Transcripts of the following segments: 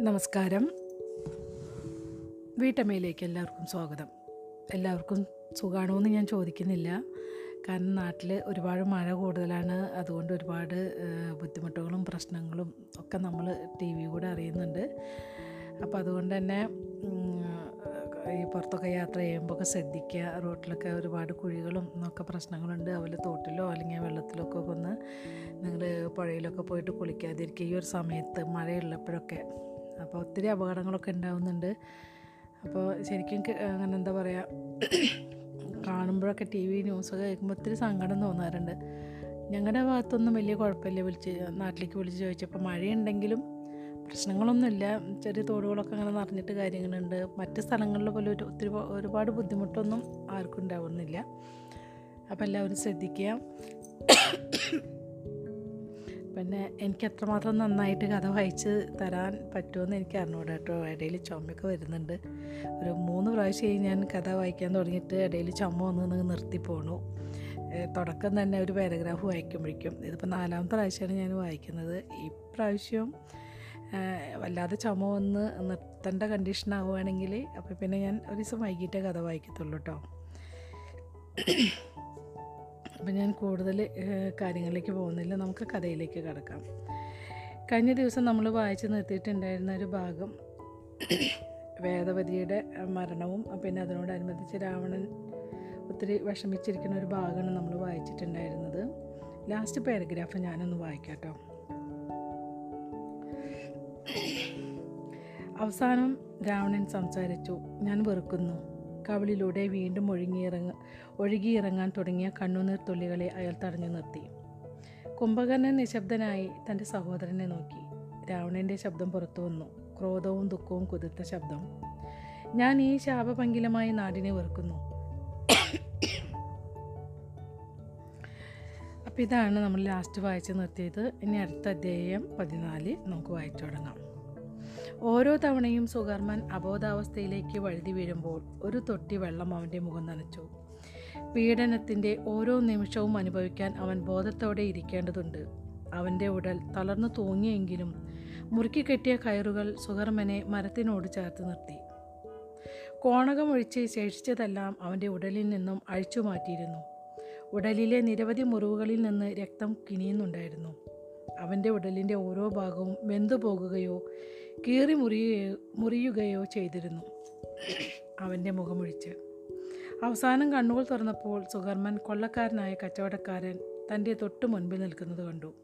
നമസ്കാരം. വീട്ടമ്മയിലേക്ക് എല്ലാവർക്കും സ്വാഗതം. എല്ലാവർക്കും സുഖമാണോ എന്ന് ഞാൻ ചോദിക്കുന്നില്ല. കാരണം നാട്ടിൽ ഒരുപാട് മഴ കൂടുതലാണ്. അതുകൊണ്ട് ഒരുപാട് ബുദ്ധിമുട്ടുകളും പ്രശ്നങ്ങളും ഒക്കെ നമ്മൾ ടി വി കൂടെ അറിയുന്നുണ്ട്. അപ്പോൾ അതുകൊണ്ട് തന്നെ ഈ പുറത്തൊക്കെ യാത്ര ചെയ്യുമ്പോൾ ഒക്കെ ശ്രദ്ധിക്കുക. റോട്ടിലൊക്കെ ഒരുപാട് കുഴികളും ഒക്കെ പ്രശ്നങ്ങളുണ്ട്. അതുപോലെ തോട്ടിലോ അല്ലെങ്കിൽ വെള്ളത്തിലൊക്കെ ഒന്ന് നിങ്ങൾ പുഴയിലൊക്കെ പോയിട്ട് കുളിക്കാതിരിക്കുക. ഈ ഒരു സമയത്ത് മഴയുള്ളപ്പോഴൊക്കെ അപ്പോൾ ഒത്തിരി അപകടങ്ങളൊക്കെ ഉണ്ടാവുന്നുണ്ട്. അപ്പോൾ ശരിക്കും അങ്ങനെ എന്താ പറയുക കാണുമ്പോഴൊക്കെ ടി വി ന്യൂസൊക്കെ കേൾക്കുമ്പോൾ ഒത്തിരി സങ്കടം തോന്നാറുണ്ട്. ഞങ്ങളുടെ ഭാഗത്തൊന്നും വലിയ കുഴപ്പമില്ല വിളിച്ച് നാട്ടിലേക്ക് വിളിച്ച് ചോദിച്ചപ്പോൾ മഴയുണ്ടെങ്കിലും പ്രശ്നങ്ങളൊന്നുമില്ല. ചെറിയ തോടുകളൊക്കെ അങ്ങനെ നിറഞ്ഞിട്ട് കാര്യങ്ങളുണ്ട്. മറ്റ് സ്ഥലങ്ങളിൽ പോലെ ഒരു ഒത്തിരി ഒരുപാട് ബുദ്ധിമുട്ടൊന്നും ആർക്കും ഉണ്ടാവുന്നില്ല. അപ്പോൾ എല്ലാവരും ശ്രദ്ധിക്കുക. പിന്നെ എനിക്ക് എത്രമാത്രം നന്നായിട്ട് കഥ വായിച്ച് തരാൻ പറ്റുമെന്ന് എനിക്ക് അറിഞ്ഞൂടാ കേട്ടോ. ഇടയിൽ ചുമയൊക്കെ വരുന്നുണ്ട്. ഒരു മൂന്ന് പ്രാവശ്യമായി ഞാൻ കഥ വായിക്കാൻ തുടങ്ങിയിട്ട് ഇടയിൽ ചുമ നിന്ന് നിർത്തി പോണു. തുടക്കം തന്നെ ഒരു പാരഗ്രാഫ് വായിക്കുമ്പോഴേക്കും. ഇതിപ്പോൾ നാലാമത്തെ പ്രാവശ്യമാണ് ഞാൻ വായിക്കുന്നത്. ഈ പ്രാവശ്യം വല്ലാതെ ചുമ വന്ന് നിർത്തേണ്ട കണ്ടീഷൻ ആവുകയാണെങ്കിൽ അപ്പോൾ പിന്നെ ഞാൻ ഒരു ദിവസം വൈകിട്ടേ കഥ വായിക്കത്തുള്ളൂ കേട്ടോ. അപ്പം ഞാൻ കൂടുതൽ കാര്യങ്ങളിലേക്ക് പോകുന്നില്ല. നമുക്ക് കഥയിലേക്ക് കിടക്കാം. കഴിഞ്ഞ ദിവസം നമ്മൾ വായിച്ച് നിർത്തിയിട്ടുണ്ടായിരുന്ന ഒരു ഭാഗം വേദവതിയുടെ മരണവും പിന്നെ അതിനോടനുബന്ധിച്ച് രാവണൻ ഒത്തിരി വിഷമിച്ചിരിക്കുന്ന ഒരു ഭാഗമാണ് നമ്മൾ വായിച്ചിട്ടുണ്ടായിരുന്നത്. ലാസ്റ്റ് പാരഗ്രാഫ് ഞാനൊന്ന് വായിക്കാം കേട്ടോ. അവസാനം രാവണൻ സംസാരിച്ചു ഞാൻ വെറുക്കുന്നു. കവിളിലൂടെ വീണ്ടും ഒഴുങ്ങിയിറങ്ങ ഒഴുകിയിറങ്ങാൻ തുടങ്ങിയ കണ്ണുനീർ തുള്ളികളെ അയാൾ തടഞ്ഞു നിർത്തി. കുംഭകർണൻ നിശബ്ദനായി തന്റെ സഹോദരനെ നോക്കി. രാവണന്റെ ശബ്ദം പുറത്തു വന്നു. ക്രോധവും ദുഃഖവും കുതിർത്ത ശബ്ദം. ഞാൻ ഈ ശാപഭംഗിലമായ നാടിനെ വെറുക്കുന്നു. അപ്പോൾ ഇതാണ് നമ്മൾ ലാസ്റ്റ് വായിച്ച് നിർത്തിയത്. ഇനി അടുത്ത അധ്യായം പതിനാല് നമുക്ക് വായിച്ചു തുടങ്ങാം. ഓരോ തവണയും സുകർമ്മൻ അബോധാവസ്ഥയിലേക്ക് വഴുതി വീഴുമ്പോൾ ഒരു തൊട്ടി വെള്ളം അവന്റെ മുഖം നനച്ചു. പീഡനത്തിന്റെ ഓരോ നിമിഷവും അനുഭവിക്കാൻ അവൻ ബോധത്തോടെ ഇരിക്കേണ്ടതുണ്ട്. അവന്റെ ഉടൽ തളർന്നു തൂങ്ങിയെങ്കിലും മുറുക്കിക്കെട്ടിയ കയറുകൾ സുകർമ്മനെ മരത്തിനോട് ചേർത്ത് നിർത്തി. കോണകമൊഴിച്ച് ശേഷിച്ചതെല്ലാം അവന്റെ ഉടലിൽ നിന്നും അഴിച്ചു മാറ്റിയിരുന്നു ഉടലിലെ നിരവധി മുറിവുകളിൽ നിന്ന് രക്തം കിനിയുന്നുണ്ടായിരുന്നു അവന്റെ ഉടലിന്റെ ഓരോ ഭാഗവും വെന്തു പോകുകയോ കീറി മുറിയുകയോ മുറിയുകയോ ചെയ്തിരുന്നു. അവന്റെ മുഖമൊഴിച്ച്. അവസാനം കണ്ണുകൾ തുറന്നപ്പോൾ സുഗർമൻ കൊള്ളക്കാരനായ കച്ചവടക്കാരൻ തന്റെ തൊട്ടു മുൻപിൽ നിൽക്കുന്നത് കണ്ടു.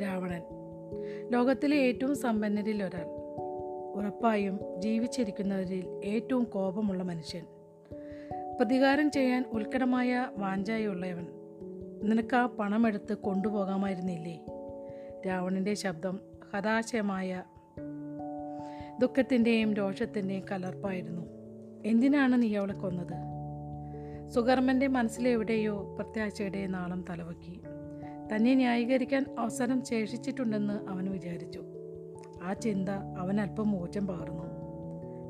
രാവണൻ. ലോകത്തിലെ ഏറ്റവും സമ്പന്നരിൽ ഒരാൾ. ഉറപ്പായും ജീവിച്ചിരിക്കുന്നവരിൽ ഏറ്റവും കോപമുള്ള മനുഷ്യൻ. പ്രതികാരം ചെയ്യാൻ ഉത്കടമായ വാഞ്ചായുള്ളവൻ. നിനക്ക് ആ പണമെടുത്ത് കൊണ്ടുപോകാമായിരുന്നില്ലേ? രാവണന്റെ ശബ്ദം ഹതാശയമായ ദുഃഖത്തിന്റെയും രോഷത്തിന്റെയും കലർപ്പായിരുന്നു. എന്തിനാണ് നീ അവളെ കൊന്നത്? സുകർമ്മന്റെ മനസ്സിലെവിടെയോ പ്രത്യാശയുടെ നാളം തലവക്കി. തന്നെ ന്യായീകരിക്കാൻ അവസരം ശേഷിച്ചിട്ടുണ്ടെന്ന് അവൻ വിചാരിച്ചു. ആ ചിന്ത അവൻ അല്പം മോചം പകർന്നു.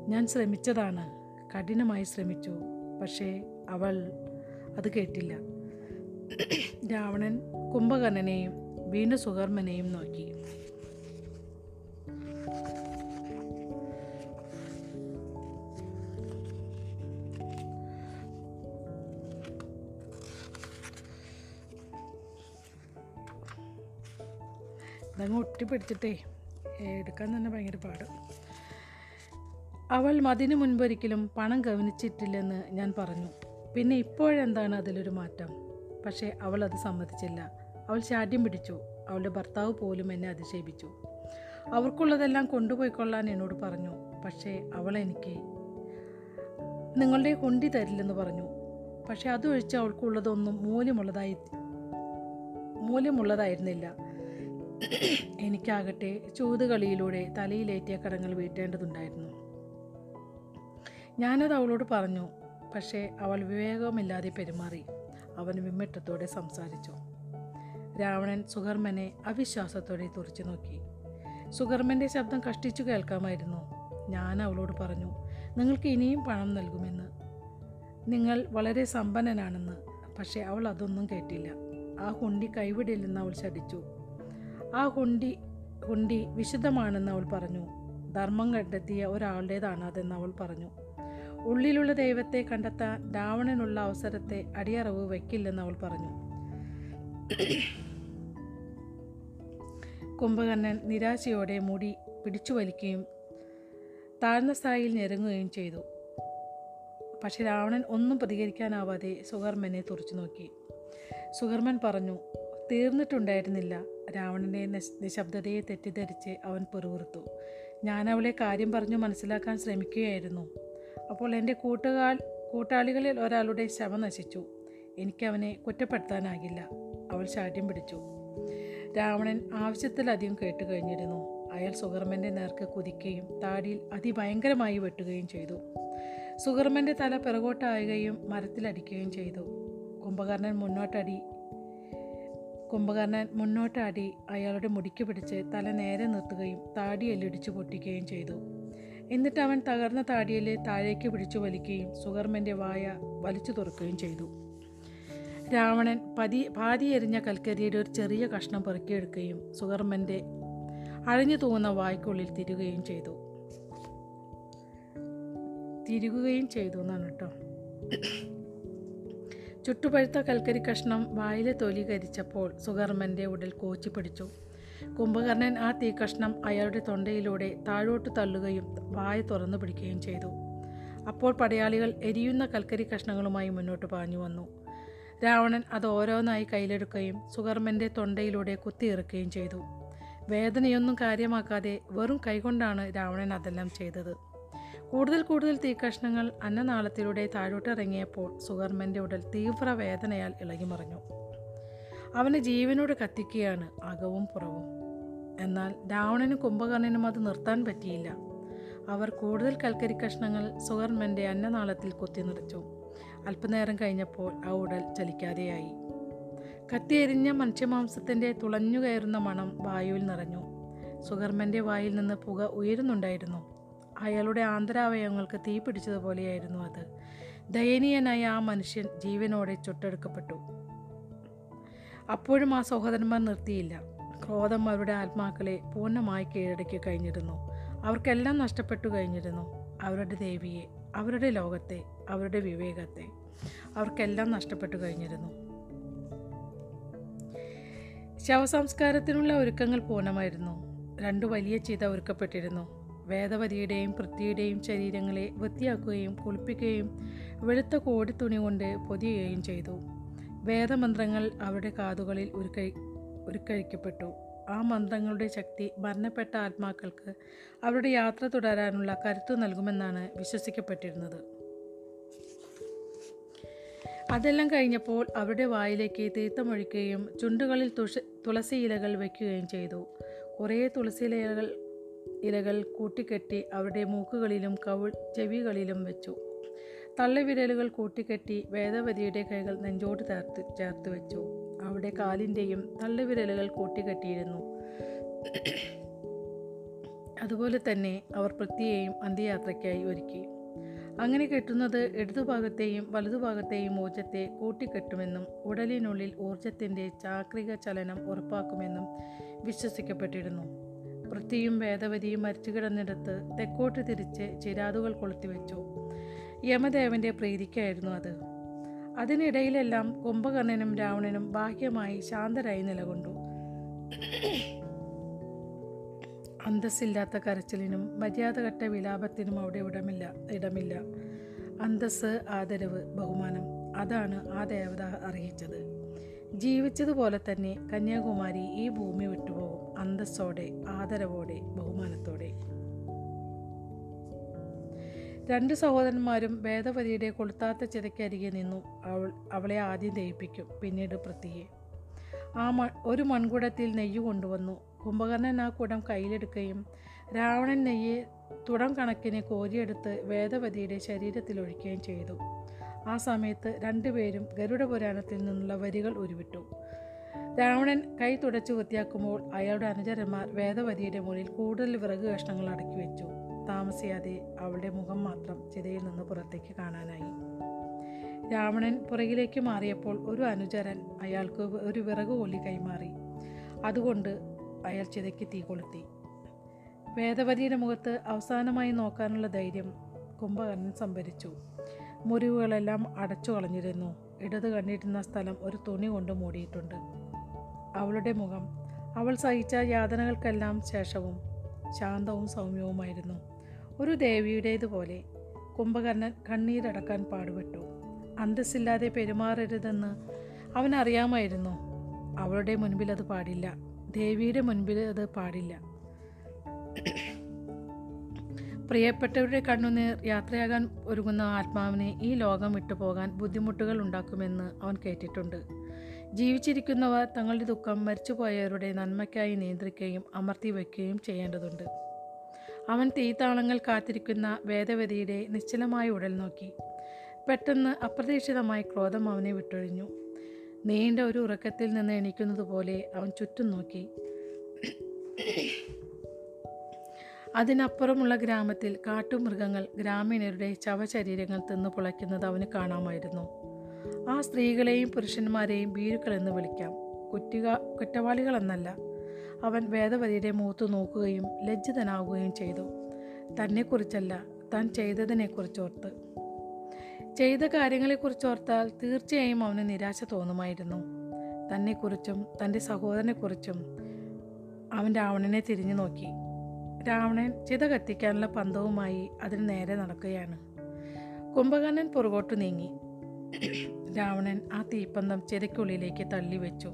ഞാൻ ശ്രമിച്ചതാണ്. കഠിനമായി ശ്രമിച്ചു. പക്ഷേ അവൾ അത് കേട്ടില്ല. രാവണൻ കുംഭകർണനെയും വീണ്ടും സുകർമ്മനെയും നോക്കി. അതങ്ങ് ഒട്ടിപ്പിടിച്ചിട്ടേ എടുക്കാൻ തന്നെ ഭയങ്കര പാട്. അവൾ മതിന് മുൻപൊരിക്കലും പണം ഗവനിച്ചിട്ടില്ലെന്ന് ഞാൻ പറഞ്ഞു. പിന്നെ ഇപ്പോഴെന്താണ് അതിലൊരു മാറ്റം? പക്ഷേ അവൾ അത് സമ്മതിച്ചില്ല. അവൾ ശാഠ്യം പിടിച്ചു. അവളുടെ ഭർത്താവ് പോലും എന്നെ അധിക്ഷേപിച്ചു. അവർക്കുള്ളതെല്ലാം കൊണ്ടുപോയിക്കൊള്ളാൻ എന്നോട് പറഞ്ഞു. പക്ഷേ അവൾ എനിക്ക് നിങ്ങളുടെ കൊണ്ടി തരില്ലെന്ന് പറഞ്ഞു. പക്ഷേ അതൊഴിച്ച് അവൾക്കുള്ളതൊന്നും മൂല്യമുള്ളതായി മൂല്യമുള്ളതായിരുന്നില്ല. എനിക്കാകട്ടെ ചൂതുകളിയിലൂടെ തലയിലേറ്റിയ കടങ്ങൾ വീട്ടേണ്ടതുണ്ടായിരുന്നു. ഞാനത് അവളോട് പറഞ്ഞു. പക്ഷേ അവൾ വിവേകമില്ലാതെ പെരുമാറി. അവൻ വിമ്മിട്ടത്തോടെ സംസാരിച്ചു. രാവണൻ സുഹർമ്മനെ അവിശ്വാസത്തോടെ തുറച്ചു നോക്കി. സുഹർമ്മന്റെ ശബ്ദം കഷ്ടിച്ചു കേൾക്കാമായിരുന്നു. ഞാൻ അവളോട് പറഞ്ഞു നിങ്ങൾക്ക് ഇനിയും പണം നൽകുമെന്ന്. നിങ്ങൾ വളരെ സമ്പന്നനാണെന്ന് പക്ഷേ അവൾ അതൊന്നും കേട്ടില്ല. ആ ഹുണ്ടി കൈവിടില്ലെന്ന് അവൾ ശടിച്ചു ആ ഹുണ്ടി ഹുണ്ടി വിശുദ്ധമാണെന്ന് അവൾ പറഞ്ഞു. ധർമ്മം കണ്ടെത്തിയ ഒരാളുടേതാണ് അതെന്ന് അവൾ പറഞ്ഞു. ഉള്ളിലുള്ള ദൈവത്തെ കണ്ടെത്താൻ രാവണനുള്ള അവസരത്തെ അടിയറവ് വയ്ക്കില്ലെന്ന് അവൾ പറഞ്ഞു. കുംഭകർണൻ നിരാശയോടെ മുടി പിടിച്ചു വലിക്കുകയും താഴ്ന്ന സ്ഥായിയിൽ ഞെരുങ്ങുകയും ചെയ്തു. പക്ഷെ രാവണൻ ഒന്നും പ്രതികരിക്കാനാവാതെ സുകർമ്മനെ തുറച്ചു നോക്കി. സുകർമ്മൻ പറഞ്ഞു തീർന്നിട്ടുണ്ടായിരുന്നില്ല. രാവണന്റെ നിശ്- നിശബ്ദതയെ തെറ്റിദ്ധരിച്ച് അവൻ പെറുവിറുത്തു ഞാൻ കാര്യം പറഞ്ഞു മനസ്സിലാക്കാൻ ശ്രമിക്കുകയായിരുന്നു. അപ്പോൾ എന്റെ കൂട്ടുകാൽ കൂട്ടാളികളിൽ ഒരാളുടെ ശവ നശിച്ചു. എനിക്കവനെ കുറ്റപ്പെടുത്താനാകില്ല. അവൾ ശാഠ്യം പിടിച്ചു. രാവണൻ ആവശ്യത്തിലധികം കേട്ട് കഴിഞ്ഞിരുന്നു. അയാൾ സുഗർമന്റെ നേർക്ക് കുതിക്കുകയും താടിയിൽ അതിഭയങ്കരമായി വെട്ടുകയും ചെയ്തു. സുഗർമന്റെ തല പിറകോട്ടായുകയും മരത്തിലടിക്കുകയും ചെയ്തു. കുംഭകർണൻ മുന്നോട്ടടി കുംഭകർണൻ മുന്നോട്ടാടി അയാളുടെ മുടിക്ക് പിടിച്ച് തല നേരെ നിർത്തുകയും താടി എല്ലിടിച്ചു പൊട്ടിക്കുകയും ചെയ്തു. എന്നിട്ട് അവൻ തകർന്ന താടിയിലെ താഴേക്ക് പിടിച്ചു വലിക്കുകയും സുഗർമ്മന്റെ വായ വലിച്ചു തുറക്കുകയും ചെയ്തു. രാവണൻ പതി പാതി എറിഞ്ഞ കൽക്കരിയുടെ ഒരു ചെറിയ കഷ്ണം പെറുക്കിയെടുക്കുകയും സുഗർമ്മന്റെ അഴിഞ്ഞു തൂങ്ങുന്ന വായ്ക്കുള്ളിൽ തിരുകുകയും ചെയ്തു. തിരുകുകയും ചെയ്തു എന്നാണ് കേട്ടോ. ചുട്ടുപഴുത്ത കൽക്കരി കഷ്ണം വായിലെ തൊലി കരിച്ചപ്പോൾ സുഗർമ്മന്റെ ഉടൽ കോച്ചി പിടിച്ചു കുംഭകർണൻ ആ തീക്കഷ്ണം അയാളുടെ തൊണ്ടയിലൂടെ താഴോട്ട് തള്ളുകയും വായ തുറന്നു പിടിക്കുകയും ചെയ്തു. അപ്പോൾ പടയാളികൾ എരിയുന്ന കൽക്കരി കഷ്ണങ്ങളുമായി മുന്നോട്ട് പാഞ്ഞു വന്നു. രാവണൻ അത് ഓരോന്നായി കയ്യിലെടുക്കുകയും സുകർമ്മന്റെ തൊണ്ടയിലൂടെ കുത്തിയിറക്കുകയും ചെയ്തു. വേദനയൊന്നും കാര്യമാക്കാതെ വെറും കൈകൊണ്ടാണ് രാവണൻ അതെല്ലാം ചെയ്തത്. കൂടുതൽ കൂടുതൽ തീക്കഷ്ണങ്ങൾ അന്നനാളത്തിലൂടെ താഴോട്ടിറങ്ങിയപ്പോൾ സുകർമ്മന്റെ ഉടൽ തീവ്ര വേദനയാൽ ഇളകിമറിഞ്ഞു. അവന് ജീവനോട് കത്തിക്കുകയാണ് അകവും പുറവും. എന്നാൽ രാവണനും കുംഭകർണനും അത് നിർത്താൻ പറ്റിയില്ല. അവർ കൂടുതൽ കൽക്കരി കഷ്ണങ്ങൾ സുഹർമ്മന്റെ അന്നനാളത്തിൽ കുത്തി നിറച്ചു. അല്പനേരം കഴിഞ്ഞപ്പോൾ ആ ഉടൽ ചലിക്കാതെയായി. കത്തിയെരിഞ്ഞ മനുഷ്യമാംസത്തിന്റെ തുളഞ്ഞു കയറുന്ന മണം വായുവിൽ നിറഞ്ഞു. സുഗർമ്മന്റെ വായിൽ നിന്ന് പുക ഉയരുന്നുണ്ടായിരുന്നു. അയാളുടെ ആന്തരാവയവങ്ങൾക്ക് തീ പിടിച്ചതുപോലെയായിരുന്നു അത്. ദയനീയനായ ആ മനുഷ്യൻ ജീവനോടെ ചുട്ടെടുക്കപ്പെട്ടു. അപ്പോഴും ആ സഹോദരന്മാർ നിർത്തിയില്ല. ക്രോധം അവരുടെ ആത്മാക്കളെ പൂർണമായി കീഴടക്കി കഴിഞ്ഞിരുന്നു. അവർക്കെല്ലാം നഷ്ടപ്പെട്ടു കഴിഞ്ഞിരുന്നു. അവരുടെ ദേവിയെ അവരുടെ ലോകത്തെ അവരുടെ വിവേകത്തെ അവർക്കെല്ലാം നഷ്ടപ്പെട്ടു കഴിഞ്ഞിരുന്നു. ശവസംസ്കാരത്തിനുള്ള ഒരുക്കങ്ങൾ പൂർണമായിരുന്നു. രണ്ടു വലിയ ചിത ഒരുക്കപ്പെട്ടിരുന്നു. വേദവതിയുടെയും പൃഥ്വിയുടെയും ശരീരങ്ങളെ വൃത്തിയാക്കുകയും കുളിപ്പിക്കുകയും വെളുത്ത കോടി തുണി കൊണ്ട് പൊതിയുകയും ചെയ്തു. വേദമന്ത്രങ്ങൾ അവരുടെ കാതുകളിൽ ഉരുക്കഴി ഉരുക്കഴിക്കപ്പെട്ടു ആ മന്ത്രങ്ങളുടെ ശക്തി മരണപ്പെട്ട ആത്മാക്കൾക്ക് അവരുടെ യാത്ര തുടരാനുള്ള കരുത്തു നൽകുമെന്നാണ് വിശ്വസിക്കപ്പെട്ടിരുന്നത്. അതെല്ലാം കഴിഞ്ഞപ്പോൾ അവരുടെ വായിലേക്ക് തീർത്ഥമൊഴിക്കുകയും ചുണ്ടുകളിൽ തുഷ തുളസി ഇലകൾ വയ്ക്കുകയും ചെയ്തു. കുറേ തുളസി ഇലകൾ ഇലകൾ കൂട്ടിക്കെട്ടി അവരുടെ മൂക്കുകളിലും കവിൾ ചെവികളിലും വെച്ചു. തള്ളിവിരലുകൾ കൂട്ടിക്കെട്ടി വേദവതിയുടെ കൈകൾ നെഞ്ചോട് ചേർത്ത് ചേർത്ത് വെച്ചു. അവിടെ കാലിന്റെയും തള്ളിവിരലുകൾ കൂട്ടിക്കെട്ടിയിരുന്നു. അതുപോലെ തന്നെ അവർ പൃഥ്വിയെയും അന്ത്യയാത്രയ്ക്കായി ഒരുക്കി. അങ്ങനെ കെട്ടുന്നത് ഇടതുഭാഗത്തെയും വലതുഭാഗത്തെയും ഊർജത്തെ കൂട്ടിക്കെട്ടുമെന്നും ഉടലിനുള്ളിൽ ഊർജത്തിന്റെ ചാക്രിക ചലനം ഉറപ്പാക്കുമെന്നും വിശ്വസിക്കപ്പെട്ടിരുന്നു. പൃഥ്വിയും വേദവതിയും മരിച്ചു കിടന്നിടത്ത് തെക്കോട്ട് തിരിച്ച് ചിരാതുകൾ കൊളുത്തിവെച്ചു. യമദേവന്റെ പ്രീതിക്കായിരുന്നു അത്. അതിനിടയിലെല്ലാം കുംഭകർണനും രാവണനും ബാഹ്യമായി ശാന്തരായി നിലകൊണ്ടു. അന്തസ്സില്ലാത്ത കരച്ചിലിനും മര്യാദകെട്ട വിലാപത്തിനും അവിടെ ഇടമില്ല ഇടമില്ല. അന്തസ് ആദരവ് ബഹുമാനം അതാണ് ആ ദേവത അറിയിച്ചത്. ജീവിച്ചതുപോലെ തന്നെ കന്യാകുമാരി ഈ ഭൂമി വിട്ടുപോകും അന്തസ്സോടെ ആദരവോടെ ബഹുമാനത്തോടെ. രണ്ട് സഹോദരന്മാരും വേദവതിയുടെ കൊളുത്താത്ത ചിതയ്ക്കരികെ നിന്നു. അവൾ അവളെ ആദ്യം ദയിപ്പിക്കും പിന്നീട് പൃഥ്വിയെ ആ മ ഒരു മൺകുടത്തിൽ നെയ്യ് കൊണ്ടുവന്നു. കുംഭകർണൻ ആ കുടം കയ്യിലെടുക്കുകയും രാവണൻ നെയ്യ് തുടം കണക്കിന് കോരിയെടുത്ത് വേദവതിയുടെ ശരീരത്തിൽ ഒഴിക്കുകയും ചെയ്തു. ആ സമയത്ത് രണ്ടുപേരും ഗരുഡ പുരാണത്തിൽ നിന്നുള്ള വരികൾ ഉരുവിട്ടു. രാവണൻ കൈ തുടച്ചു വൃത്തിയാക്കുമ്പോൾ അയാളുടെ അനുചരന്മാർ വേദവതിയുടെ മുന്നിൽ കൂടുതൽ വിറക് കഷ്ണങ്ങൾ അടക്കി വെച്ചു. താമസിയാതെ അവളുടെ മുഖം മാത്രം ചിതയിൽ നിന്ന് പുറത്തേക്ക് കാണാനായി. രാവണൻ പുറകിലേക്ക് മാറിയപ്പോൾ ഒരു അനുചരൻ അയാൾക്ക് ഒരു വിറക് കൊല്ലി കൈമാറി. അതുകൊണ്ട് അയാൾ ചിതയ്ക്ക് തീ കൊളുത്തി. വേദവതിയുടെ മുഖത്ത് അവസാനമായി നോക്കാനുള്ള ധൈര്യം കുംഭകർണൻ സംഭരിച്ചു. മുറിവുകളെല്ലാം അടച്ചു കളഞ്ഞിരുന്നു. ഇടത് കണ്ടിരുന്ന സ്ഥലം ഒരു തുണി കൊണ്ട് മൂടിയിട്ടുണ്ട്. അവളുടെ മുഖം അവൾ സഹിച്ച യാതനകൾക്കെല്ലാം ശേഷവും ശാന്തവും സൗമ്യവുമായിരുന്നു. ഒരു ദേവിയുടേതുപോലെ കുംഭകർണൻ കണ്ണീരടക്കാൻ പാടുപെട്ടു. അന്തസ്സില്ലാതെ പെരുമാറരുതെന്ന് അവനറിയാമായിരുന്നു. അവളുടെ മുൻപിൽ അത് പാടില്ല. ദേവിയുടെ മുൻപിൽ അത് പാടില്ല. പ്രിയപ്പെട്ടവരുടെ കണ്ണുനീർ യാത്രയാകാൻ ഒരുങ്ങുന്ന ആത്മാവിനെ ഈ ലോകം വിട്ടുപോകാൻ ബുദ്ധിമുട്ടുകൾ ഉണ്ടാക്കുമെന്ന് അവൻ കേട്ടിട്ടുണ്ട്. ജീവിച്ചിരിക്കുന്നവർ തങ്ങളുടെ ദുഃഖം മരിച്ചുപോയവരുടെ നന്മയ്ക്കായി നിയന്ത്രിക്കുകയും അമർത്തി വയ്ക്കുകയും ചെയ്യേണ്ടതുണ്ട്. അവൻ തീത്താളങ്ങൾ കാത്തിരിക്കുന്ന വേദവതിയുടെ നിശ്ചലമായ ഉടൽ നോക്കി. പെട്ടെന്ന് അപ്രതീക്ഷിതമായി ക്രോധം അവനെ വിട്ടൊഴിഞ്ഞു. നീണ്ട ഒരു ഉറക്കത്തിൽ നിന്ന് എണീക്കുന്നത് പോലെ അവൻ ചുറ്റും നോക്കി. അതിനപ്പുറമുള്ള ഗ്രാമത്തിൽ കാട്ടുമൃഗങ്ങൾ ഗ്രാമീണരുടെ ശവശരീരങ്ങൾ തിന്ന് പുളയ്ക്കുന്നത് അവന് കാണാമായിരുന്നു. ആ സ്ത്രീകളെയും പുരുഷന്മാരെയും ഭീരുക്കളെന്ന് വിളിക്കാം. കുറ്റിക കുറ്റവാളികളെന്നല്ല. അവൻ വേദവതിയുടെ മുഖത്ത് നോക്കുകയും ലജ്ജിതനാവുകയും ചെയ്തു. തന്നെക്കുറിച്ചല്ല താൻ ചെയ്തതിനെക്കുറിച്ചോർത്ത്. ചെയ്ത കാര്യങ്ങളെക്കുറിച്ചോർത്താൽ തീർച്ചയായും അവന് നിരാശ തോന്നുമായിരുന്നു. തന്നെക്കുറിച്ചും തന്റെ സഹോദരനെക്കുറിച്ചും അവൻ രാവണനെ തിരിഞ്ഞു നോക്കി. രാവണൻ ചിത കത്തിക്കാനുള്ള പന്തവുമായി അതിന് നേരെ നടക്കുകയാണ്. കുംഭകർണൻ പുറകോട്ട് നീങ്ങി. രാവണൻ ആ തീപ്പന്തം ചിതയ്ക്കുള്ളിലേക്ക് തള്ളിവെച്ചു.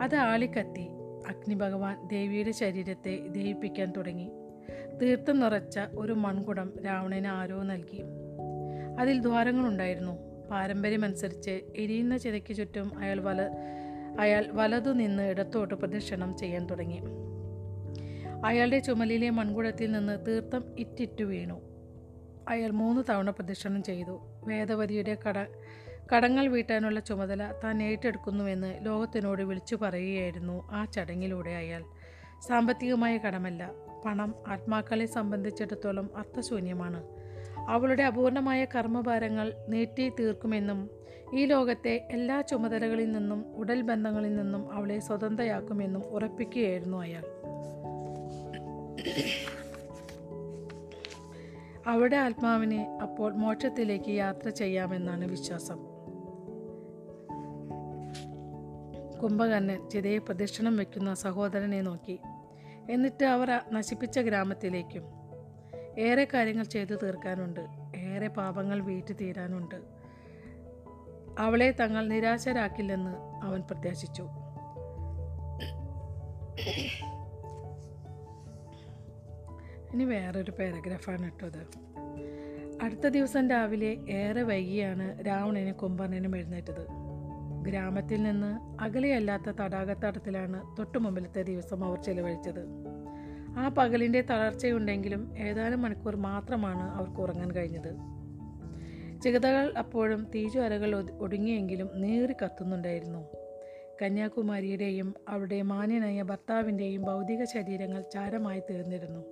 അത് ആളിക്കത്തി. അഗ്നിഭഗവാൻ ദേവിയുടെ ശരീരത്തെ ദഹിപ്പിക്കാൻ തുടങ്ങി. തീർത്ഥം നിറച്ച ഒരു മൺകുടം രാവണന് ആരോ നൽകി. അതിൽ ദ്വാരങ്ങളുണ്ടായിരുന്നു. പാരമ്പര്യമനുസരിച്ച് എരിയുന്ന ചിതയ്ക്ക് ചുറ്റും അയാൾ വല അയാൾ വലതു നിന്ന് ഇടത്തോട്ട് പ്രദക്ഷിണം ചെയ്യാൻ തുടങ്ങി. അയാളുടെ ചുമലിലെ മൺകുടത്തിൽ നിന്ന് തീർത്ഥം ഇറ്റിറ്റു വീണു. അയാൾ മൂന്ന് തവണ പ്രദക്ഷിണം ചെയ്തു. വേദവതിയുടെ കട കടങ്ങൾ വീട്ടാനുള്ള ചുമതല താൻ ഏറ്റെടുക്കുന്നുവെന്ന് ലോകത്തിനോട് വിളിച്ചു പറയുകയായിരുന്നു ആ ചടങ്ങിലൂടെ അയാൾ. സാമ്പത്തികമായ കടമല്ല പണം ആത്മാക്കളെ സംബന്ധിച്ചിടത്തോളം അർത്ഥശൂന്യമാണ്. അവളുടെ അപൂർണമായ കർമ്മഭാരങ്ങൾ നീട്ടി തീർക്കുമെന്നും ഈ ലോകത്തെ എല്ലാ ചുമതലകളിൽ നിന്നും ഉടൽ ബന്ധങ്ങളിൽ നിന്നും അവളെ സ്വതന്ത്രയാക്കുമെന്നും ഉറപ്പിക്കുകയായിരുന്നു അയാൾ. അവളുടെ ആത്മാവിനെ അപ്പോൾ മോക്ഷത്തിലേക്ക് യാത്ര ചെയ്യാമെന്നാണ് വിശ്വാസം. കുംഭകർണൻ ചിതയെ പ്രദക്ഷിണം വയ്ക്കുന്ന സഹോദരനെ നോക്കി. എന്നിട്ട് അവർ നശിപ്പിച്ച ഗ്രാമത്തിലേക്കും. ഏറെ കാര്യങ്ങൾ ചെയ്തു തീർക്കാനുണ്ട്. ഏറെ പാപങ്ങൾ വീട്ടു തീരാനുണ്ട്. അവളെ തങ്ങൾ നിരാശരാക്കില്ലെന്ന് അവൻ പ്രത്യാശിച്ചു. ഇനി വേറൊരു പാരഗ്രാഫാണ് ഇട്ടത് അടുത്ത ദിവസം രാവിലെ ഏറെ വൈകിയാണ് രാവണനും കുംഭർണനും എഴുന്നേറ്റത്. ഗ്രാമത്തിൽ നിന്ന് അകലെയല്ലാത്ത തടാകത്തടത്തിലാണ് തൊട്ടുമുമ്പിലത്തെ ദിവസം അവർ ചെലവഴിച്ചത്. ആ പകലിന്റെ തളർച്ചയുണ്ടെങ്കിലും ഏതാനും മണിക്കൂർ മാത്രമാണ് അവർക്ക് ഉറങ്ങാൻ കഴിഞ്ഞത്. ചികിതകൾ അപ്പോഴും തീജ്വാലകൾ ഒതു- ഒടുങ്ങിയെങ്കിലും നീറി കത്തുന്നുണ്ടായിരുന്നു. കന്യാകുമാരിയുടെയും അവരുടെ മാന്യനായ ഭർത്താവിന്റെയും ഭൗതിക ശരീരങ്ങൾ ചാരമായി തീർന്നിരുന്നു.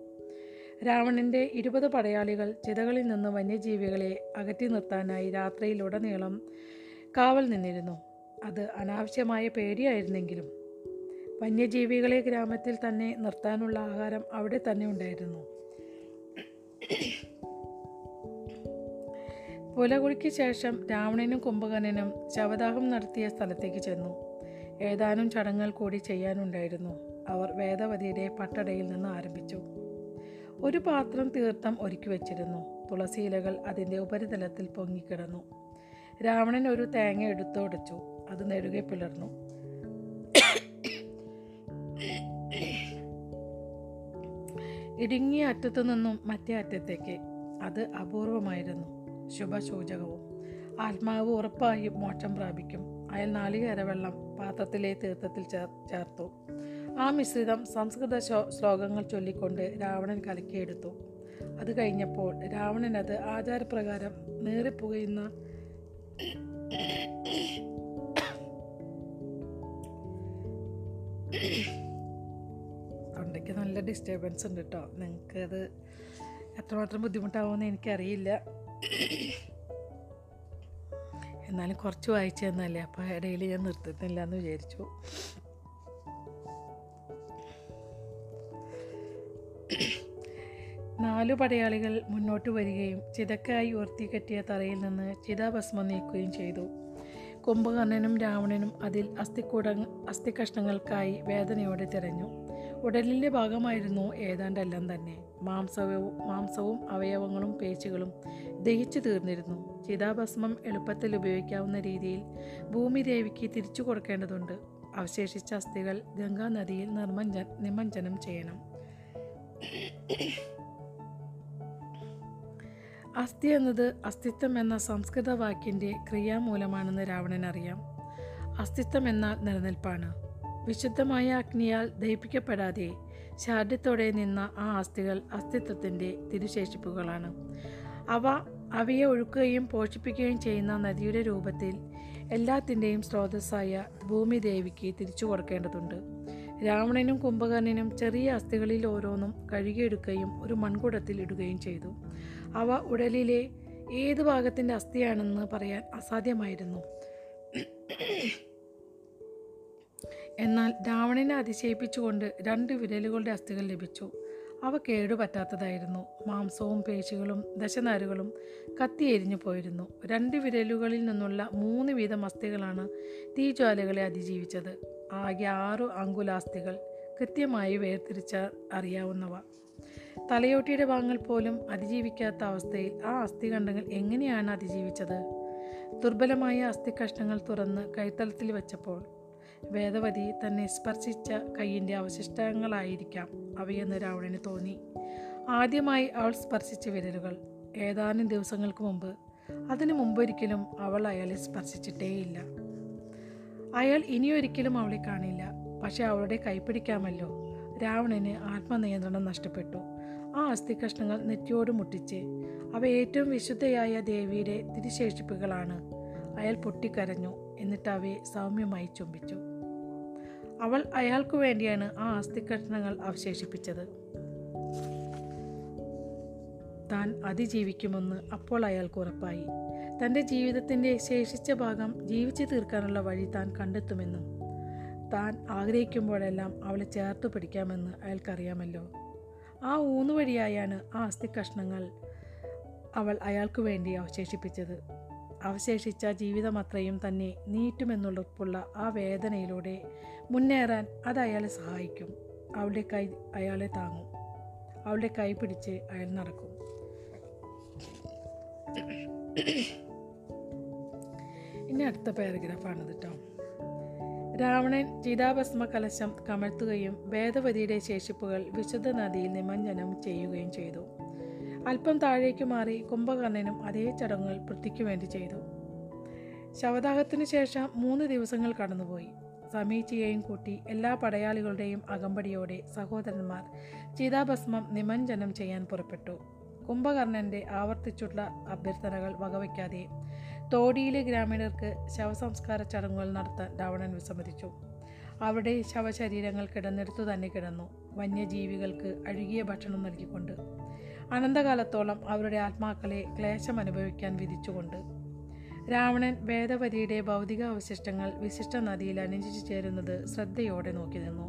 രാവണന്റെ ഇരുപത് പടയാളികൾ ചിതകളിൽ നിന്ന് വന്യജീവികളെ അകറ്റി നിർത്താനായി രാത്രിയിലുടനീളം കാവൽ നിന്നിരുന്നു. അത് അനാവശ്യമായ പേടിയായിരുന്നെങ്കിലും വന്യജീവികളെ ഗ്രാമത്തിൽ തന്നെ നിർത്താനുള്ള ആഹാരം അവിടെ തന്നെ ഉണ്ടായിരുന്നു. പുലകുളിക്ക് ശേഷം രാവണനും കുംഭകർണനും ശവദാഹം നടത്തിയ സ്ഥലത്തേക്ക് ചെന്നു. ഏതാനും ചടങ്ങുകൾ കൂടി ചെയ്യാനുണ്ടായിരുന്നു. അവർ വേദവതിയുടെ പട്ടടയിൽ നിന്ന് ആരംഭിച്ചു. ഒരു പാത്രം തീർത്ഥം ഒരുക്കി വെച്ചിരുന്നു. തുളസിയിലകൾ അതിന്റെ ഉപരിതലത്തിൽ പൊങ്ങിക്കിടന്നു. രാവണൻ ഒരു തേങ്ങ എടുത്തുടച്ചു അത് നെടുകെ പിളർന്നു. ഇടുങ്ങിയ അറ്റത്തു നിന്നും മറ്റേ അറ്റത്തേക്ക് അത് അപൂർവമായിരുന്നു. ശുഭസൂചകവും. ആത്മാവ് ഉറപ്പായും മോക്ഷം പ്രാപിക്കും. അയാൾ നാളികേര വെള്ളം പാത്രത്തിലെ തീർത്ഥത്തിൽ ചേർ ചേർത്തു. ആ മിശ്രിതം സംസ്കൃത ശ്ലോ- ശ്ലോകങ്ങൾ ചൊല്ലിക്കൊണ്ട് രാവണൻ കലക്കിയെടുത്തു. അത് കഴിഞ്ഞപ്പോൾ രാവണൻ അത് ആചാരപ്രകാരം നേറിപ്പുകയുന്ന ഡിസ്റ്റർബൻസ് ഉണ്ട് കേട്ടോ നിങ്ങൾക്കത് എത്രമാത്രം ബുദ്ധിമുട്ടാവുമെന്ന് എനിക്കറിയില്ല. എന്നാലും കുറച്ച് വായിച്ചു തന്നല്ലേ അപ്പോൾ ഇടയിൽ ഞാൻ നിർത്തുന്നില്ല എന്ന് വിചാരിച്ചു. നാലു പടയാളികൾ മുന്നോട്ട് വരികയും ചിതക്കായി ഉയർത്തി കെട്ടിയ തറയിൽ നിന്ന് ചിതാഭസ്മം നീക്കുകയും ചെയ്തു. കുംഭകർണനും രാവണനും അതിൽ അസ്ഥിക്കൂട അസ്ഥികഷ്ണങ്ങൾക്കായി വേദനയോടെ തിരഞ്ഞു. ഉടലിന്റെ ഭാഗമായിരുന്നു ഏതാണ്ടെല്ലാം തന്നെ. മാംസവും മാംസവും അവയവങ്ങളും പേശികളും ദഹിച്ചു തീർന്നിരുന്നു. ചിതാഭസ്മം എളുപ്പത്തിൽ ഉപയോഗിക്കാവുന്ന രീതിയിൽ ഭൂമി ദേവിക്ക് തിരിച്ചു കൊടുക്കേണ്ടതുണ്ട്. അവശേഷിച്ച അസ്ഥികൾ ഗംഗാ നദിയിൽ നിർമ്മഞ്ജ നിമഞ്ജനം ചെയ്യണം. അസ്ഥി എന്നത് അസ്തിത്വം എന്ന സംസ്കൃത വാക്കിന്റെ ക്രിയാമൂലമാണെന്ന് രാവണൻ അറിയാം അസ്തിത്വം എന്നാൽ നിലനിൽപ്പാണ്. വിശുദ്ധമായ അഗ്നിയാൽ ദഹിപ്പിക്കപ്പെടാതെ ശാഠ്യത്തോടെ നിന്ന ആ അസ്ഥികൾ അസ്തിത്വത്തിന്റെ തിരുശേഷിപ്പുകളാണ്. അവ അവയെ ഒഴുക്കുകയും പോഷിപ്പിക്കുകയും ചെയ്യുന്ന നദിയുടെ രൂപത്തിൽ എല്ലാത്തിന്റെയും സ്രോതസ്സായ ഭൂമി ദേവിക്ക് തിരിച്ചു കൊടുക്കേണ്ടതുണ്ട്. രാവണനും കുംഭകർണനും ചെറിയ അസ്ഥികളിൽ ഓരോന്നും കഴുകിയെടുക്കുകയും ഒരു മൺകുടത്തിൽ ഇടുകയും ചെയ്തു. അവ ഉടലിലെ ഏത് ഭാഗത്തിന്റെ അസ്ഥിയാണെന്ന് പറയാൻ അസാധ്യമായിരുന്നു. എന്നാൽ രാവണനെ അതിശയിപ്പിച്ചുകൊണ്ട് രണ്ട് വിരലുകളുടെ അസ്ഥികൾ ലഭിച്ചു. അവ കേടുപറ്റാത്തതായിരുന്നു. മാംസവും പേശികളും ദശനാരുകളും കത്തി എരിഞ്ഞു പോയിരുന്നു. രണ്ട് വിരലുകളിൽ നിന്നുള്ള മൂന്ന് വീതം അസ്ഥികളാണ് തീജ്വാലകളെ അതിജീവിച്ചത്. ആകെ ആറു അങ്കുലാസ്ഥികൾ കൃത്യമായി വേർതിരിച്ച അറിയാവുന്നവ. തലയോട്ടിയുടെ ഭാഗങ്ങൾ പോലും അതിജീവിക്കാത്ത അവസ്ഥയിൽ ആ അസ്ഥിഖണ്ഡങ്ങൾ എങ്ങനെയാണ് അതിജീവിച്ചത്? ദുർബലമായ അസ്ഥി കഷ്ണങ്ങൾ തുറന്ന് കൈത്തലത്തിൽ വെച്ചപ്പോൾ വേദവതി തന്നെ സ്പർശിച്ച കൈയിന്റെ അവശിഷ്ടങ്ങളായിരിക്കാം അവയെന്ന് രാവണന് തോന്നി. ആദ്യമായി അവൾ സ്പർശിച്ച വിരലുകൾ. ഏതാനും ദിവസങ്ങൾക്ക് മുമ്പ്. അതിനു മുമ്പൊരിക്കലും അവൾ അയാളെ സ്പർശിച്ചിട്ടേയില്ല. അയാൾ ഇനിയൊരിക്കലും അവളെ കാണില്ല. പക്ഷെ അവളുടെ കൈപ്പിടിക്കാമല്ലോ രാവണന് ആത്മനിയന്ത്രണം നഷ്ടപ്പെട്ടു. ആ അസ്ഥികഷ്ണങ്ങൾ നെറ്റിയോട് മുട്ടിച്ച്. അവ ഏറ്റവും വിശുദ്ധയായ ദേവിയുടെ തിരിശേഷിപ്പുകളാണ്. അയാൾ പൊട്ടിക്കരഞ്ഞു. എന്നിട്ട് അവയെ സൗമ്യമായി ചുംബിച്ചു. അവൾ അയാൾക്കു വേണ്ടിയാണ് ആ അസ്ഥികഷ്ണങ്ങൾ അവശേഷിപ്പിച്ചത്. താൻ അതിജീവിക്കുമെന്ന് അപ്പോൾ അയാൾക്ക് ഉറപ്പായി. തന്റെ ജീവിതത്തിന്റെ ശേഷിച്ച ഭാഗം ജീവിച്ചു തീർക്കാനുള്ള വഴി താൻ കണ്ടെത്തുമെന്നും താൻ ആഗ്രഹിക്കുമ്പോഴെല്ലാം അവളെ ചേർത്ത് പിടിക്കാമെന്ന് അയാൾക്കറിയാമല്ലോ. ആ ഊന്നുവഴിയായാണ് ആ അസ്ഥി കഷ്ണങ്ങൾ അവൾ അയാൾക്കു വേണ്ടി അവശേഷിപ്പിച്ചത്. അവശേഷിച്ച ജീവിതം അത്രയും തന്നെ നീട്ടുമെന്നുള്ളപ്പുള്ള ആ വേദനയിലൂടെ മുന്നേറാൻ അത് അയാളെ സഹായിക്കും. അവളുടെ കൈ അയാളെ താങ്ങും. അവളുടെ കൈ പിടിച്ച് അയാൾ നടക്കും. ഇനി അടുത്ത പാരഗ്രാഫാണ് കേട്ടോ രാവണൻ ചിതാഭസ്മ കലശം കമഴ്ത്തുകയും വേദവതിയുടെ ശേഷിപ്പുകൾ വിശുദ്ധ നദിയിൽ നിമഞ്ജനം ചെയ്യുകയും ചെയ്തു. അല്പം താഴേക്ക് മാറി കുംഭകർണനും അതേ ചടങ്ങുകൾ വൃത്തിക്കു വേണ്ടി ചെയ്തു. ശവദാഹത്തിനു ശേഷം മൂന്ന് ദിവസങ്ങൾ കടന്നുപോയി. സമീചിയെയും കൂട്ടി എല്ലാ പടയാളികളുടെയും അകമ്പടിയോടെ സഹോദരന്മാർ ചിതാഭസ്മം നിമഞ്ജനം ചെയ്യാൻ പുറപ്പെട്ടു. കുംഭകർണന്റെ ആവർത്തിച്ചുള്ള അഭ്യർത്ഥനകൾ വകവയ്ക്കാതെ തോടിയിലെ ഗ്രാമീണർക്ക് ശവസംസ്കാര ചടങ്ങുകൾ നടത്താൻ രാവണൻ വിസമ്മതിച്ചു. അവിടെ ശവശരീരങ്ങൾ കിടന്നെടുത്തു തന്നെ കിടന്നു. വന്യജീവികൾക്ക് അഴുകിയ ഭക്ഷണം നൽകിക്കൊണ്ട് അനന്തകാലത്തോളം അവരുടെ ആത്മാക്കളെ ക്ലേശം അനുഭവിക്കാൻ വിധിച്ചുകൊണ്ട് രാവണൻ വേദവതിയുടെ ഭൗതിക അവശിഷ്ടങ്ങൾ വിശിഷ്ട നദിയിൽ അനുജിച്ചു ചേരുന്നത് ശ്രദ്ധയോടെ നോക്കി നിന്നു.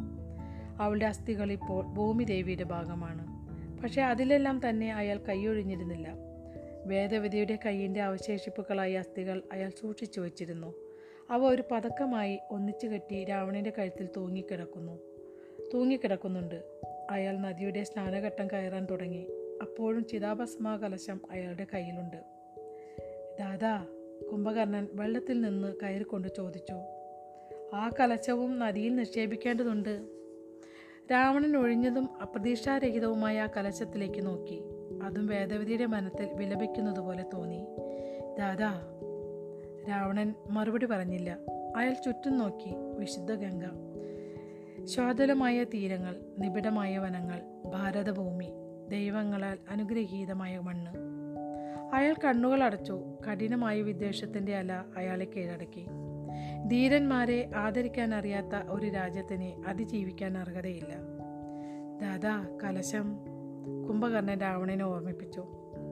അവളുടെ അസ്ഥികൾ ഇപ്പോൾ ഭൂമിദേവിയുടെ ഭാഗമാണ്. പക്ഷേ അതിലെല്ലാം തന്നെ അയാൾ കൈയൊഴിഞ്ഞിരുന്നില്ല. വേദവതിയുടെ കൈയിന്റെ അവശേഷിപ്പുകളായ അസ്ഥികൾ അയാൾ സൂക്ഷിച്ചു വച്ചിരുന്നു. അവ ഒരു പതക്കമായി ഒന്നിച്ചു കെട്ടി രാവണന്റെ കഴുത്തിൽ തൂങ്ങിക്കിടക്കുന്നു. തൂങ്ങിക്കിടക്കുന്നുണ്ട്. അയാൾ നദിയുടെ സ്നാനഘട്ടം കയറാൻ തുടങ്ങി. അപ്പോഴും ചിതാഭസ്മാ കലശം അയാളുടെ കയ്യിലുണ്ട്. ദാദാ കുംഭകർണൻ വെള്ളത്തിൽ നിന്ന് കയറിക്കൊണ്ട് ചോദിച്ചു. ആ കലശവും നദിയിൽ നിക്ഷേപിക്കേണ്ടതുണ്ട്. രാവണൻ ഒഴിഞ്ഞതും അപ്രതീക്ഷാരഹിതവുമായ ആ കലശത്തിലേക്ക് നോക്കി. അതും വേദവതിയുടെ മനത്തിൽ വിലപിക്കുന്നതുപോലെ തോന്നി. ദാദാ രാവണൻ മറുപടി പറഞ്ഞില്ല. അയാൾ ചുറ്റും നോക്കി. വിശുദ്ധ ഗംഗ. ശ്വാതലമായ തീരങ്ങൾ നിബിഡമായ വനങ്ങൾ ഭാരതഭൂമി ദൈവങ്ങളാൽ അനുഗ്രഹീതമായ മണ്ണ്. അയാൾ കണ്ണുകൾ അടച്ചു കഠിനമായ വിദ്വേഷത്തിന്റെ അല അയാളെ കീഴടക്കി. ധീരന്മാരെ ആദരിക്കാൻ അറിയാത്ത ഒരു രാജ്യത്തിന് അതിജീവിക്കാൻ അർഹതയില്ല. ദാദാ കലശം. കുംഭകർണൻ രാവണനെ ഓർമ്മിപ്പിച്ചു.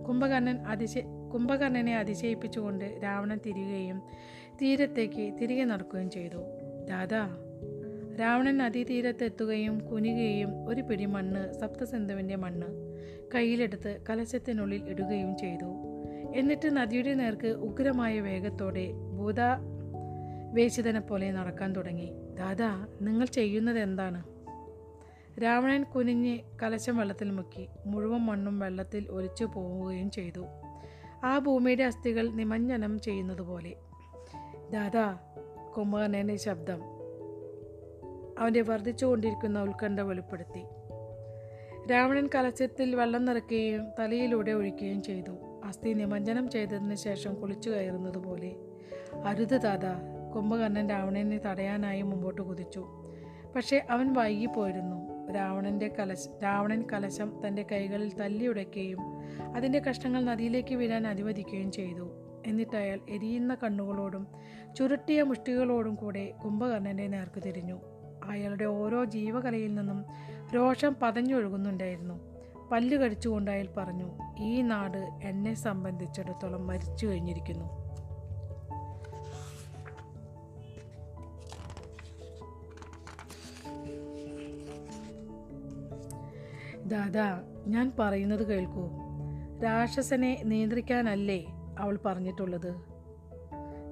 കുംഭകർണൻ അതിശയ കുംഭകർണനെ അതിശയിപ്പിച്ചുകൊണ്ട് രാവണൻ തിരികുകയും തീരത്തേക്ക് തിരികെ നടക്കുകയും ചെയ്തു. ദാദാ രാവണൻ നദീതീരത്തെത്തുകയും കുനിയുകയും ഒരു പിടി മണ്ണ് സപ്തസന്ധുവിന്റെ മണ്ണ് കയ്യിലെടുത്ത് കലശത്തിനുള്ളിൽ ഇടുകയും ചെയ്തു. എന്നിട്ട് നദിയുടെ നേർക്ക് ഉഗ്രമായ വേഗത്തോടെ ഭൂത വേശിതനെ പോലെ നടക്കാൻ തുടങ്ങി. ദാദാ നിങ്ങൾ ചെയ്യുന്നത് എന്താണ്? രാവണൻ കുനിഞ്ഞ് കലശം വെള്ളത്തിൽ മുക്കി മുഴുവൻ മണ്ണും വെള്ളത്തിൽ ഒലിച്ചു പോവുകയും ചെയ്തു. ആ ഭൂമിയുടെ അസ്ഥികൾ നിമഞ്ജനം ചെയ്യുന്നത് പോലെ ദാദാ കുംഭകർണന്റെ ശബ്ദം അവന്റെ വർദ്ധിച്ചുകൊണ്ടിരിക്കുന്ന ഉത്കണ്ഠ വെളിപ്പെടുത്തി. രാവണൻ കലശത്തിൽ വെള്ളം നിറയ്ക്കുകയും തലയിലൂടെ ഒഴിക്കുകയും ചെയ്തു. അസ്ഥി നിമഞ്ജനം ചെയ്തതിന് ശേഷം കുളിച്ചു കയറുന്നതുപോലെ അരുത് താത കുംഭകർണൻ രാവണനെ തടയാനായി മുമ്പോട്ട് കുതിച്ചു. പക്ഷേ അവൻ വൈകിപ്പോയിരുന്നു. രാവണന്റെ കലശ രാവണൻ കലശം തന്റെ കൈകളിൽ തല്ലിയുടയ്ക്കുകയും അതിന്റെ കഷ്ണങ്ങൾ നദിയിലേക്ക് വീഴാൻ അനുവദിക്കുകയും ചെയ്തു. എന്നിട്ട് അയാൾ എരിയുന്ന കണ്ണുകളോടും ചുരുട്ടിയ മുഷ്ടികളോടും കൂടെ കുംഭകർണന്റെ നേർക്ക് തിരിഞ്ഞു അയാളുടെ ഓരോ ജീവകലയിൽ നിന്നും രോഷം പതഞ്ഞൊഴുകുന്നുണ്ടായിരുന്നു. പല്ല് കടിച്ചുകൊണ്ട് അയാൾ പറഞ്ഞു ഈ നാട് എന്നെ സംബന്ധിച്ചിടത്തോളം മരിച്ചു കഴിഞ്ഞിരിക്കുന്നു. ദാദാ ഞാൻ പറയുന്നത് കേൾക്കൂ. രാക്ഷസനെ നിയന്ത്രിക്കാനല്ലേ അവൾ പറഞ്ഞിട്ടുള്ളത്?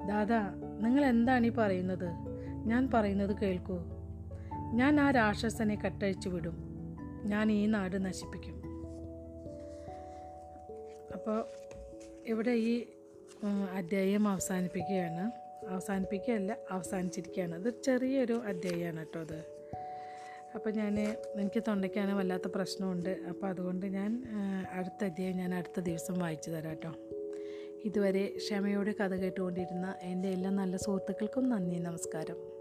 ദാദാ നിങ്ങൾ എന്താണ് ഈ പറയുന്നത്? ഞാൻ പറയുന്നത് കേൾക്കൂ. ഞാൻ ആ രാക്ഷസനെ കട്ടഴിച്ചു വിടും. ഞാൻ ഈ നാട് നശിപ്പിക്കും. അപ്പോൾ ഇവിടെ ഈ അധ്യായം അവസാനിപ്പിക്കുകയാണ്. അവസാനിപ്പിക്കുകയല്ല അവസാനിച്ചിരിക്കുകയാണ്. ഇത് ചെറിയൊരു അധ്യായമാണ് കേട്ടോ അത്. അപ്പോൾ ഞാൻ എനിക്ക് തൊണ്ടയ്ക്കാണ് വല്ലാത്ത പ്രശ്നമുണ്ട്. അപ്പോൾ അതുകൊണ്ട് ഞാൻ അടുത്ത അധ്യായം ഞാൻ അടുത്ത ദിവസം വായിച്ചു തരാം കേട്ടോ. ഇതുവരെ ക്ഷമയോടെ കഥ കേട്ടുകൊണ്ടിരുന്ന എന്റെ എല്ലാ നല്ല സുഹൃത്തുക്കൾക്കും നന്ദി നമസ്കാരം.